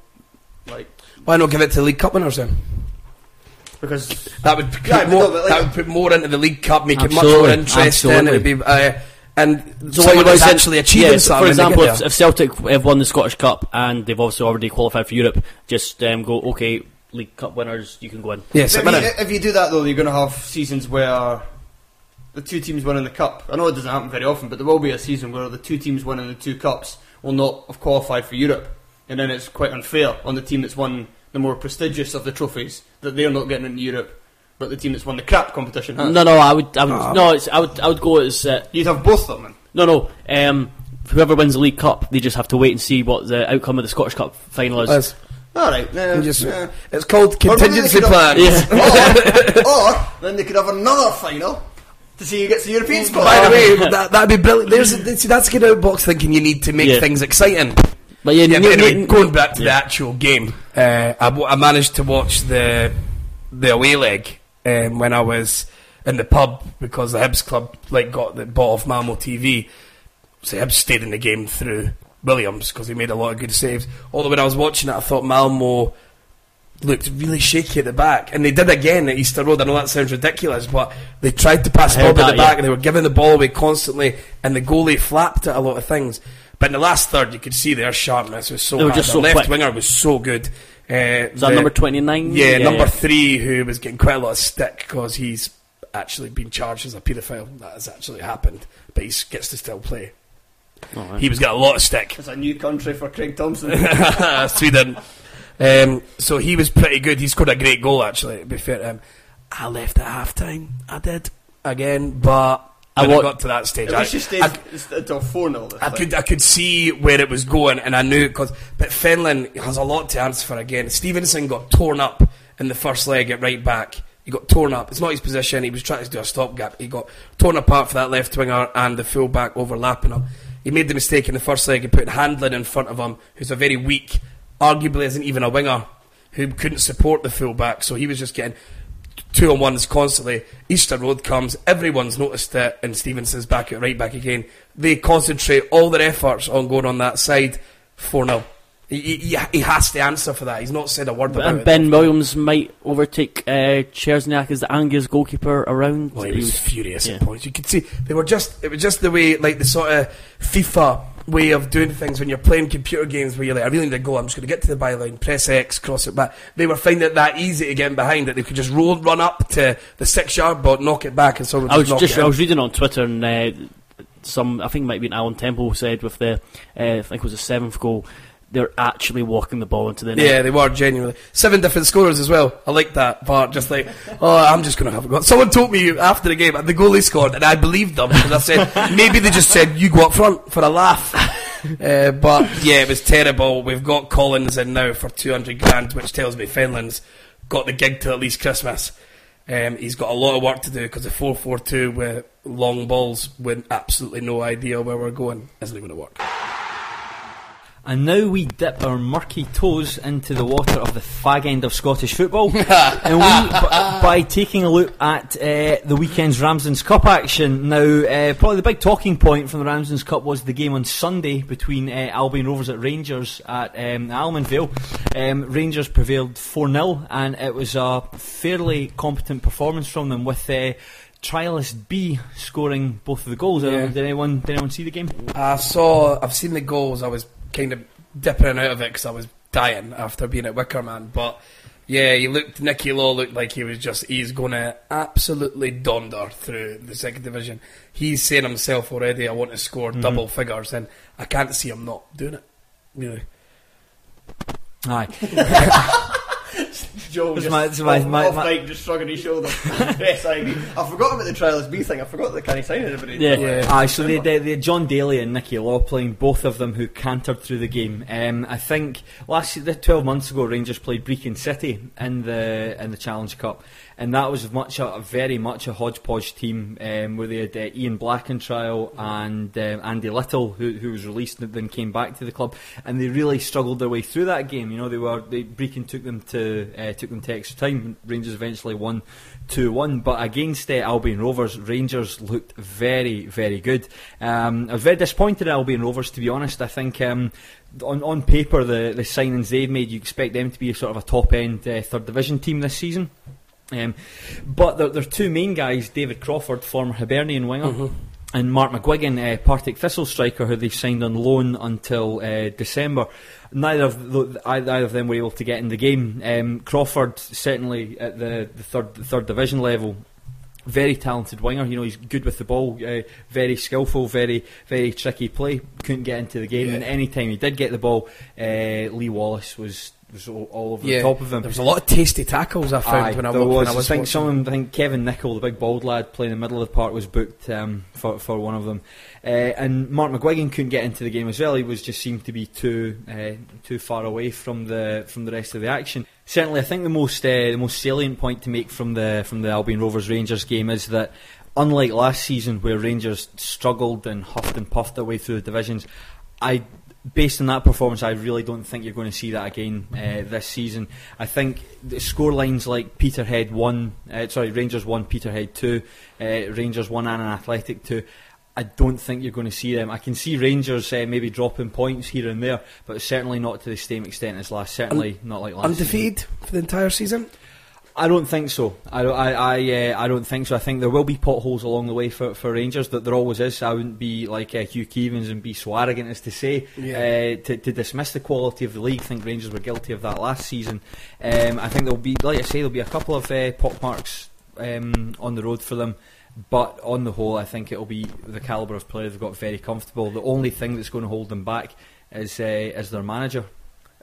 like Why not give it to the League Cup winners then? because That would put Yeah, more. like- that would put more into the League Cup, make it much more interesting. absolutely. It'd be, uh, and So what that's you're actually achieving yeah, something. For example, if, if Celtic have won the Scottish Cup and they've obviously already qualified for Europe, just um, go okay. League Cup winners, you can go in. yes, if, you, if you do that though, you're going to have seasons where the two teams winning the cup. I know it doesn't happen very often, but there will be a season where the two teams winning the two cups will not have qualified for Europe, and then it's quite unfair on the team that's won the more prestigious of the trophies that they're not getting into Europe, but the team that's won the crap competition has. No, no, I would, I would, Ah. no, it's, I would, I would go as uh, You'd have both of them. no, no. Um, whoever wins the League Cup, they just have to wait and see what the outcome of the Scottish Cup final is. That's- All right, nah, you just- nah. it's called contingency they could have- plans. or, or then they could have another final to see who gets the European spot. By the way, that that'd be brilliant. There's see, that's good out box thinking. You need to make Yeah. things exciting. But yeah, Yeah, ne- but anyway, ne- going back to the actual game, uh, I, w- I managed to watch the the away leg um, when I was in the pub because the Hibs club like got the bought off Malmo TV. So Hibs stayed in the game through Williams because he made a lot of good saves. Although when I was watching it, I thought Malmo looked really shaky at the back, and they did again at Easter Road. I know that sounds ridiculous, but they tried to pass ball at the back, yeah. and they were giving the ball away constantly, and the goalie flapped at a lot of things. But in the last third, you could see their sharpness was so They were high. just The so left quick. winger was so good. Uh, is that the- number twenty nine? Yeah, number three, who was getting quite a lot of stick because he's actually been charged as a paedophile. That has actually happened, but he gets to still play. He was getting a lot of stick. It's a new country for Craig Thompson. Sweden. Um, so he was pretty good. He scored a great goal, actually, to be fair to him. I left at half time. I did. Again, but I when I, got to that stage. It I, was just stayed I- until 4 0. I could I could see where it was going, and I knew because. But Fenlon has a lot to answer for again. Stevenson got torn up in the first leg at right back. He got torn up. It's not his position. He was trying to do a stopgap. He got torn apart for that left winger and the full back overlapping him. He made the mistake in the first leg of putting Handling in front of him, who's a very weak, arguably isn't even a winger, who couldn't support the fullback. So he was just getting two on ones constantly. Easter Road comes, everyone's noticed it, and Stevenson's back at right back again. They concentrate all their efforts on going on that side 4 0. He, he, he has to answer for that. He's not said a word about And it. Ben Williams might overtake uh, Chersniak as the Angus goalkeeper around. Well, he was furious yeah. at points. You could see they were just. It was just the way, like the sort of FIFA way of doing things when you're playing computer games, where you're like, I really need to go. I'm just going to get to the byline, press X, cross it back. They were finding it that easy to get in behind that they could just roll, run up to the six yard box, knock it back, and someone I was just. I was reading on Twitter and uh, some I think it might be Alan Temple said with the uh, I think it was the seventh goal they're actually walking the ball into the net. Yeah, they were genuinely seven different scorers as well. I like that part. Just like, oh, I'm just going to have a go. Someone told me after the game that the goalie scored, and I believed them because I said maybe they just said you go up front for a laugh. uh, but yeah, it was terrible. We've got Collins in now for 200 grand, which tells me Fenlon's got the gig till at least Christmas. Um, he's got a lot of work to do because the 4-4-2 with long balls with absolutely no idea where we're going isn't even going to work. And now we dip our murky toes into the water of the fag end of Scottish football, and we b- by taking a look at uh, the weekend's Ramsden's Cup action. Now, uh, probably the big talking point from the Ramsden's Cup was the game on Sunday between uh, Albion Rovers at Rangers at um, Almondvale. Um, Rangers prevailed four 0 and it was a fairly competent performance from them with. Uh, Trialist B scoring both of the goals. Yeah. Did anyone? Did anyone see the game? I saw. I've seen the goals. I was kind of dipping in and out of it because I was dying after being at Wickerman. But yeah, he looked. Nicky Law looked like he was just. He's going to absolutely donder through the second division. He's saying himself already. I want to score mm-hmm. double figures, and I can't see him not doing it. Really. Aye. Joe just my- this my- off, my- off my- mic, just shrugging his shoulder. yes, I agree. I forgot about the Trialist B thing. I forgot that can he sign anybody. Yeah. Yeah. Aye, so they, they, they Jon Daly and Nicky Law playing, both of them who cantered through the game. Um, I think last year, 12 months ago, Rangers played Brechin City in the in the Challenge Cup, and that was much a, very much a hodgepodge team um, where they had uh, Ian Black in trial and um, Andy Little, who, who was released and then came back to the club, and they really struggled their way through that game. You know, they were they, Brechin took them to uh, took them to extra time. Rangers eventually won two one, but against uh, Albion Rovers, Rangers looked very very good. Um, I was very disappointed at Albion Rovers, to be honest. I think. Um, on, on paper, the, the signings they've made, you expect them to be a sort of a top end uh, third division team this season. Um, but there their two main guys, David Crawford, former Hibernian winger, and Mark McGuigan, uh, Partick Thistle striker, who they've signed on loan until uh, December. Neither of the, either of them were able to get in the game. Um, Crawford certainly at the, the third the third division level. Very talented winger, you know he's good with the ball, uh, very skillful, very very tricky play. Couldn't get into the game, Yeah. and any time he did get the ball, uh, Lee Wallace was was all, all over Yeah. the top of him. There was a lot of tasty tackles I found Aye, when I, was. when I was I think some of them, I think Kevin Nichol, the big bald lad playing in the middle of the park, was booked um, for for one of them. Uh, and Mark McGuigan couldn't get into the game as well. He was just seemed to be too uh, too far away from the from the rest of the action. Certainly, I think the most uh, the most salient point to make from the from the Albion Rovers Rangers game is that. Unlike last season, where Rangers struggled and huffed and puffed their way through the divisions, I based on that performance, I really don't think you're going to see that again uh, this season. I think the score lines like Peterhead one, uh, sorry, Rangers one, Peterhead two, uh, Rangers one, and an Athletic two. I don't think you're going to see them. I can see Rangers uh, maybe dropping points here and there, but certainly not to the same extent as last. Certainly not like last. season. undefeated for the entire season. I don't think so. I don't, I, I, uh, I don't think so. I think there will be potholes along the way for, for Rangers. That there always is. I wouldn't be like uh, Hugh Keevins and be so arrogant as to say Yeah. uh, to, to dismiss the quality of the league. I think Rangers were guilty of that last season. Um, I think there'll be, like I say, there'll be a couple of uh, pot marks um, on the road for them. But on the whole, I think it'll be the calibre of player they've got very comfortable. The only thing that's going to hold them back is uh, is their manager.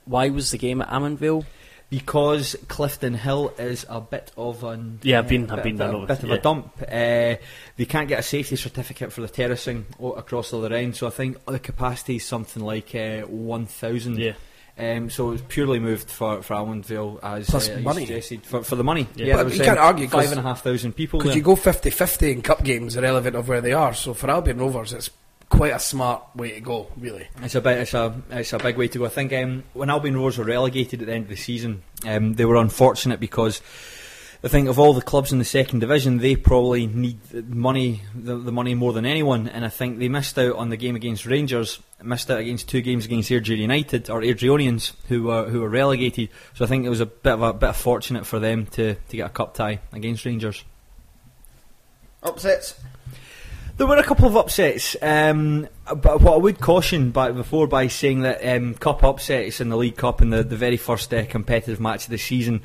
Why was the game at Almondvale? Because Clifton Hill is a bit of an Yeah, I've been- uh, I've been of a, over bit of yeah. a dump. Uh, they can't get a safety certificate for the terracing across the other end, so I think the capacity is something like uh, one thousand. Yeah. Um, so it's purely moved for, for Almondvale as Plus uh, money. suggested, for, for the money. Yeah. Yeah, But was, you can't um, argue 'cause- five and a half thousand people. Because there. you go 50-50 in cup games, irrelevant of where they are. So for Albion Rovers, it's quite a smart way to go, really. It's a bit, it's a, it's a big way to go. I think um, when Albion Rovers were relegated at the end of the season, um, they were unfortunate because I think of all the clubs in the second division, they probably need the money, the, the money more than anyone. And I think they missed out on the game against Rangers, missed out against two games against Airdrie United or Airdrieonians, who were who were relegated. So I think it was a bit of a bit of fortunate for them to, to get a cup tie against Rangers. Upsets. There were a couple of upsets, um, but what I would caution by, before by saying that um, cup upsets in the League Cup in the, the very first uh, competitive match of the season,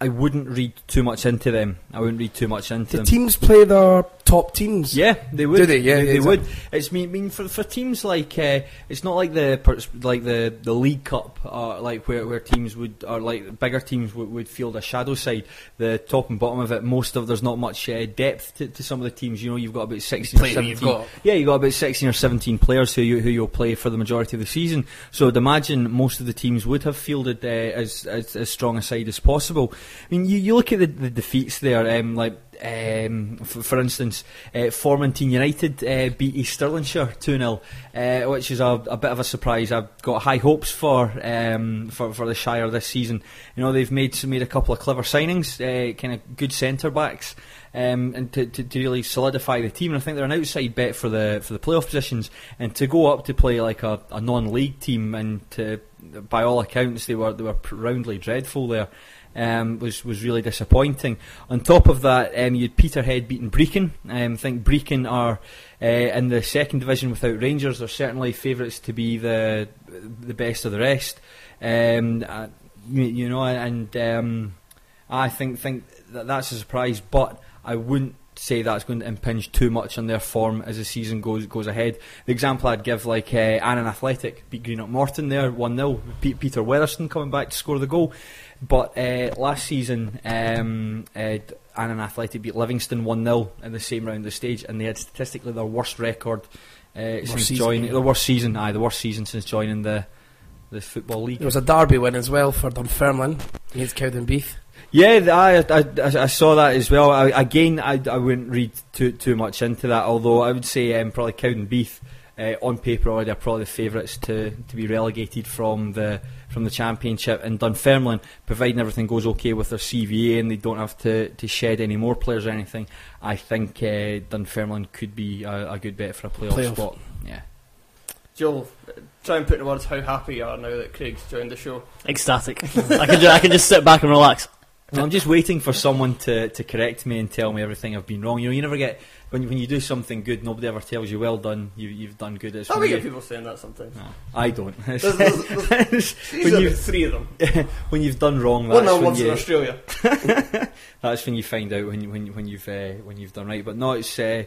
I wouldn't read too much into them. I wouldn't read too much into Do them. teams play their top teams? Yeah, they would. Do they? Yeah, they, they would. exactly. It's mean, mean for for teams like uh, it's not like the like the the League Cup, uh, like where, where teams would or like bigger teams would, would field a shadow side. The top and bottom of it, most of there's not much uh, depth to, to some of the teams. You know, you've got about sixteen, or Play who you've seventeen. got. Yeah, you've got about sixteen or seventeen players who you who you'll play for the majority of the season. So I'd imagine most of the teams would have fielded uh, as, as as strong a side as possible. I mean, you, you look at the, the defeats there, um, like. Um, for, for instance, uh, Formartine United uh, beat East Stirlingshire 2 0, uh, which is a, a bit of a surprise. I've got high hopes for um, for, for the Shire this season. You know, they've made made a couple of clever signings, uh, kind of good centre backs, um, and to, to, to really solidify the team. And I think they're an outside bet for the for the playoff positions, and to go up to play like a, a non-league team, and to by all accounts they were they were roundly dreadful there um, was was really disappointing. On top of that, um, you had Peterhead beating Brechin. Um, I think Brechin are uh, in the second division without Rangers. They're certainly favourites to be the the best of the rest. Um, uh, you, you know, and um, I think think that that's a surprise, but I wouldn't say that's going to impinge too much on their form as the season goes goes ahead. The example I'd give, like uh, Annan Athletic beat Greenock Morton there one 0 Pete, Peter Weatherston coming back to score the goal. But uh, last season, um, uh, Annan Athletic beat Livingston one 0 in the same round of the stage, and they had statistically their worst record uh, since season, joining yeah. the worst season. Aye, the worst season since joining the the football league. There was a derby win as well for Dunfermline against Cowdenbeath. Yeah, I, I, I, I saw that as well. I, again, I, I wouldn't read too too much into that. Although I would say um, probably Cowdenbeath uh, on paper already are probably the favourites to, to be relegated from the from the championship. And Dunfermline, providing everything goes okay with their CVA and they don't have to, to shed any more players or anything, I think uh, Dunfermline could be a, a good bet for a playoff, Playoff. spot. Yeah. Joel, uh, try and put in words how happy you are now that Craig's joined the show. Ecstatic. I can ju- I can just sit back and relax. Well, I'm just waiting for someone to, to correct me and tell me everything I've been wrong. You know, you never get when when you do something good, nobody ever tells you well done. You you've done good. It's I get you- people saying that sometimes. No, I don't. There's, there's, there's, when you three of them. when you've done wrong, that's on when once in you Australia. that's when you find out when you, when you, when you've uh, when you've done right. But no, it's uh,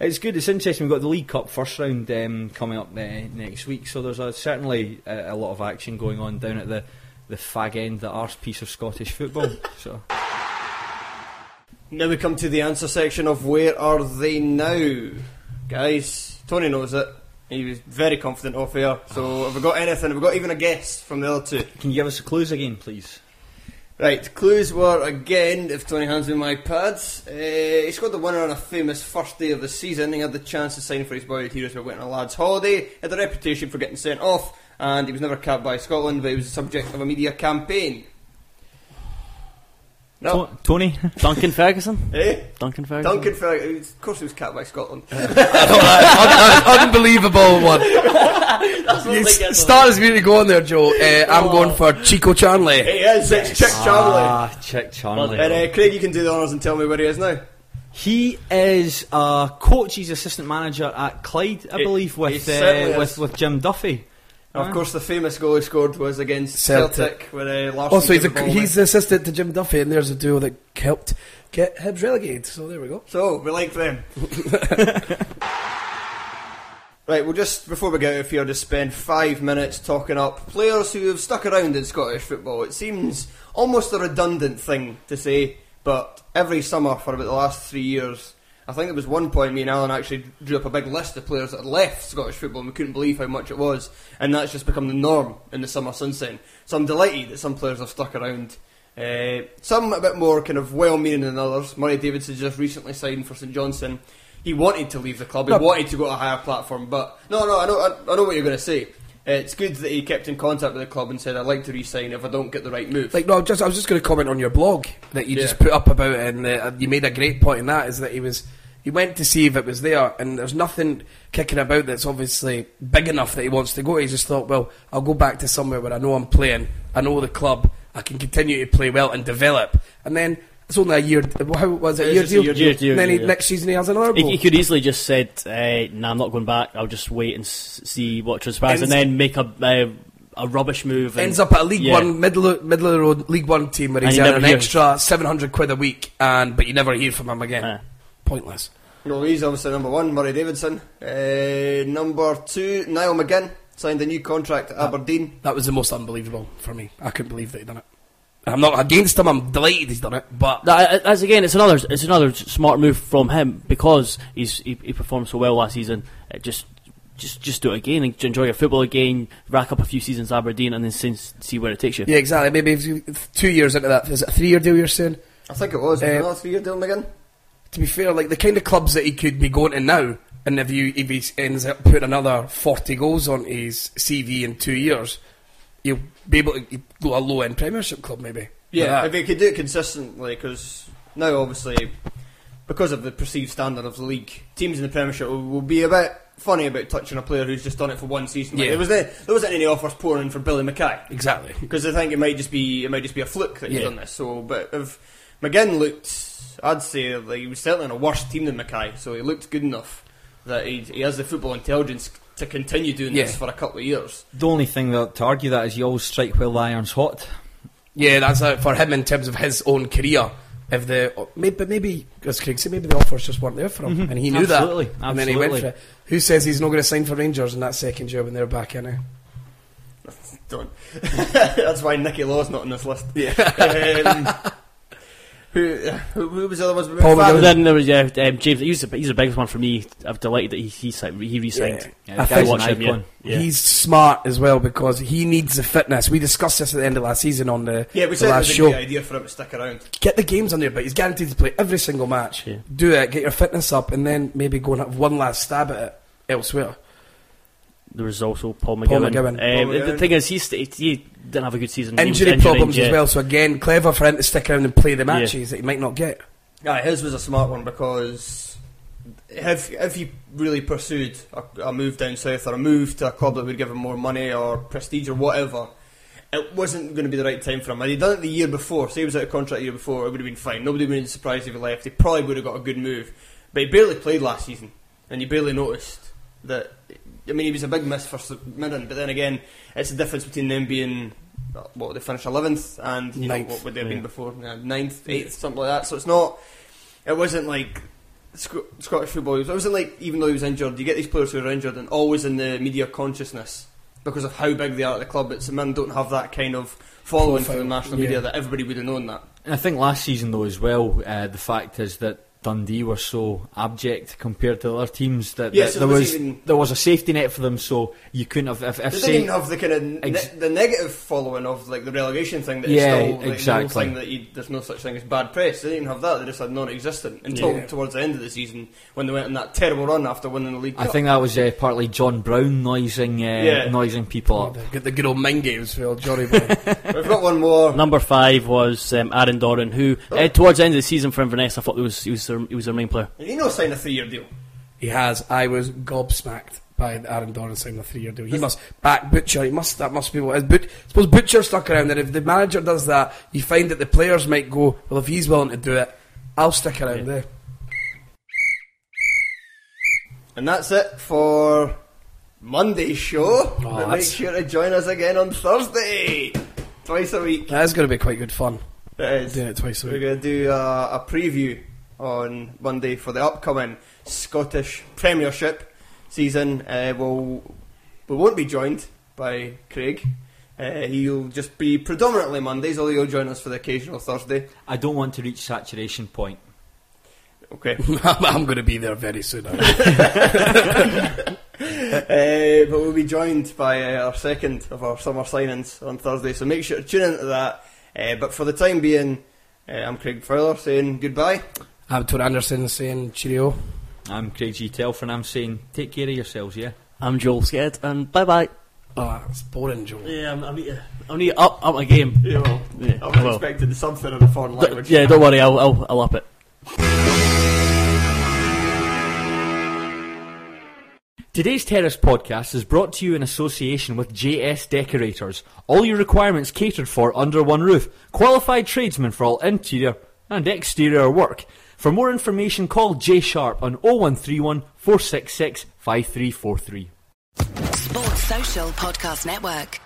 it's good. It's interesting. We've got the League Cup first round um, coming up uh, next week, so there's certainly a lot of action going on down at the the fag end, the arse piece of Scottish football. so. Now we come to the answer section of where are they now? Guys, Tony knows it. He was very confident off air. So have we got anything? Have we got even a guess from the other two? Can you give us the clues again, please? Right, clues were again, if Tony hands me my pads, uh, he scored the winner on a famous first day of the season. He had the chance to sign for his boyhood heroes while went on a lad's holiday, had a reputation for getting sent off, and he was never capped by Scotland, but he was the subject of a media campaign. No. To- Tony. Duncan Ferguson. Eh? Duncan Ferguson. Duncan Ferguson, of course he was capped by Scotland. Un- un- unbelievable one. That's what You s- start as me to go on there, Joe. Uh, I'm going for Chico Charnley. he is, it's Chick Charlie. Ah, Chic Charnley. And uh, Craig, you can do the honours and tell me where he is now. He is a coach. He's assistant manager at Clyde, I He- believe, with uh, with with Jim Duffy. Of course, the famous goal he scored was against Celtic. Celtic, where uh, Larsson Also, he's, gave the a, he's the assistant to Jim Duffy, and there's a duo that helped get Hibs relegated. So there we go. So, we like them. Right, we'll just, before we get out of here, just spend five minutes talking up players who have stuck around in Scottish football. It seems almost a redundant thing to say, but every summer for about the last three years, I think there was one point me and Alan actually drew up a big list of players that had left Scottish football and we couldn't believe how much it was, and that's just become the norm in the summer sunshine. So I'm delighted that some players have stuck around. Uh, some a bit more kind of well-meaning than others. Murray Davidson just recently signed for St Johnstone. He wanted to leave the club. He No. wanted to go to a higher platform, but no, no, I know, I, I know what you're going to say. It's good that he kept in contact with the club and said, "I'd like to re-sign if I don't get the right move." Like no, just I was just going to comment on your blog that you just put up about it, and uh, you made a great point in that is that he was he went to see if it was there, and there's nothing kicking about that's obviously big enough that he wants to go. He just thought, well, I'll go back to somewhere where I know I'm playing, I know the club, I can continue to play well and develop, and then. It's only a year. How was it? A year just a deal. year. Year deal, And then he, next season he has another He, he could easily just said, uh, "Nah, I'm not going back. I'll just wait and s- see what transpires, and then make a uh, a rubbish move." And, ends up at a League yeah. One middle middle of the road League One team where And he's you earning an hear- extra seven hundred quid a week, and but you never hear from him again. Uh. Pointless. Well, he's obviously number one, Murray Davidson. Uh, number two, Niall McGinn signed a new contract at Aberdeen. That was the most unbelievable for me. I couldn't believe that he done it. I'm not against him. I'm delighted he's done it, but That, as again, it's another it's another smart move from him because he's he, he performed so well last season. Uh, just just just do it again and enjoy your football again. Rack up a few seasons at Aberdeen and then since, see where it takes you. yeah, exactly. Maybe if you, two years into that, is it a three year deal you're saying? I think it was. Uh, Uh, another three-year deal, again. To be fair, like the kind of clubs that he could be going to now, and if you if he ends up putting another forty goals on his CV in two years, he'll be able to go to a low end Premiership club maybe. Yeah, if that. he could do it consistently, because now obviously, because of the perceived standard of the league, teams in the Premiership will, will be a bit funny about touching a player who's just done it for one season. Like, Yeah. there was no, there wasn't any offers pouring in for Billy Mackay exactly. because I think it might just be it might just be a fluke that he's Yeah. done this. So, but if McGinn looked, I'd say like he was certainly on a worse team than Mackay, so he looked good enough that he, he has the football intelligence to continue doing this for a couple of years. The only thing that, to argue that is you always strike while the iron's hot. Yeah, that's uh, for him in terms of his own career. If the maybe maybe as Craig said, maybe the offers just weren't there for him, and he knew Absolutely, that, and then he went for it. Who says he's not going to sign for Rangers in that second year when they're back in it? Don't. That's why Nicky Law's not on this list. Yeah. Um, who, who, who was the other ones? we Paul went- And then there was yeah, um, James. He's the, he's the biggest one for me. I'm delighted that he he, he re-signed. Yeah. Yeah, I think- an Watch him, yeah. Yeah. He's smart as well because he needs the fitness. We discussed this at the end of last season on the, Yeah, we the said it last was a show. great idea for him to stick around. Get the games on there, but he's guaranteed to play every single match. Yeah. Do it, get your fitness up, and then maybe go and have one last stab at it elsewhere. There was also Paul McGowan. Paul McGowan. Um, Paul the- McGowan. the thing is, he, he didn't have a good season. Injury injured, problems yeah. as well, so again, clever for him to stick around and play the matches that he might not get. Yeah, his was a smart one because if if he really pursued a, a move down south or a move to a club that would give him more money or prestige or whatever, it wasn't going to be the right time for him. Had he done it the year before, say he was out of contract the year before, it would have been fine. Nobody would have been surprised if he left. He probably would have got a good move, but he barely played last season, and you barely noticed that. I mean, he was a big miss for St Mirren, but then again, it's the difference between them being uh, what they finished eleventh and you know what would they have been before uh, ninth, eighth, something like that. So it's not. It wasn't like Sc- Scottish football. It wasn't like even though he was injured, you get these players who are injured and always in the media consciousness because of how big they are at the club. But St Mirren don't have that kind of following for the Profile, national media that everybody would have known that. And I think last season though as well, uh, the fact is that Dundee were so abject compared to other teams that, Yeah, that so there there was was even- there was a safety net for them, so you couldn't have if, if They say didn't have the kind of ne- Ex- the negative following of like the relegation thing. That Yeah, still, like, exactly. thing that you, there's no such thing as bad press. They didn't even have that. They just had non-existent until Yeah. towards the end of the season when they went on that terrible run after winning the league. I Cup. think that was uh, partly John Brown noising uh, Yeah. noising people up. Get the good old mind games for old Johnny We've got one more. Number five was um, Aaron Doran, who uh, towards the end of the season for Inverness, I thought he was he was their, he was their main player. Did he not sign a three-year deal? he has. I was gobsmacked by Aaron Doran signing a three-year deal. He must back Butcher. He must. That must be what. Is but, suppose Butcher stuck around, and if the manager does that, you find that the players might go. Well, if he's willing to do it, I'll stick around Yeah. there. And that's it for Monday's show. Oh, but make sure to join us again on Thursday, twice a week. That is going to be quite good fun. It is. Doing it twice a week. We're going to do a, a preview on Monday for the upcoming Scottish Premiership. season, uh, we'll, we won't be joined by Craig. Uh, he'll just be predominantly Mondays, although he'll join us for the occasional Thursday. I don't want to reach saturation point. Okay. I'm, I'm going to be there very soon. Uh, but we'll be joined by uh, our second of our summer signings on Thursday, so make sure to tune into that. Uh, but for the time being, uh, I'm Craig Fowler saying goodbye. I'm Tor Anderson saying cheerio. I'm Craig G. Telford and I'm saying take care of yourselves, yeah? I'm Joel Sked, and bye bye. Oh, ah, it's boring, Joe. Yeah, I'm, I need to, I need up, up my game. Yeah, well, Yeah, I was well. expecting something in a foreign D- language. yeah, don't worry, I'll, I'll, I'll up it. Today's Terrace podcast is brought to you in association with JS Decorators. All your requirements catered for under one roof. Qualified tradesmen for all interior and exterior work. For more information, call J Sharp on 0131 466 5343. Sports Social Podcast Network.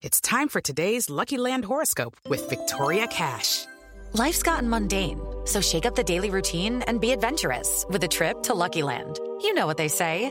It's time for today's Lucky Land horoscope with Victoria Cash. Life's gotten mundane, so shake up the daily routine and be adventurous with a trip to Lucky Land. You know what they say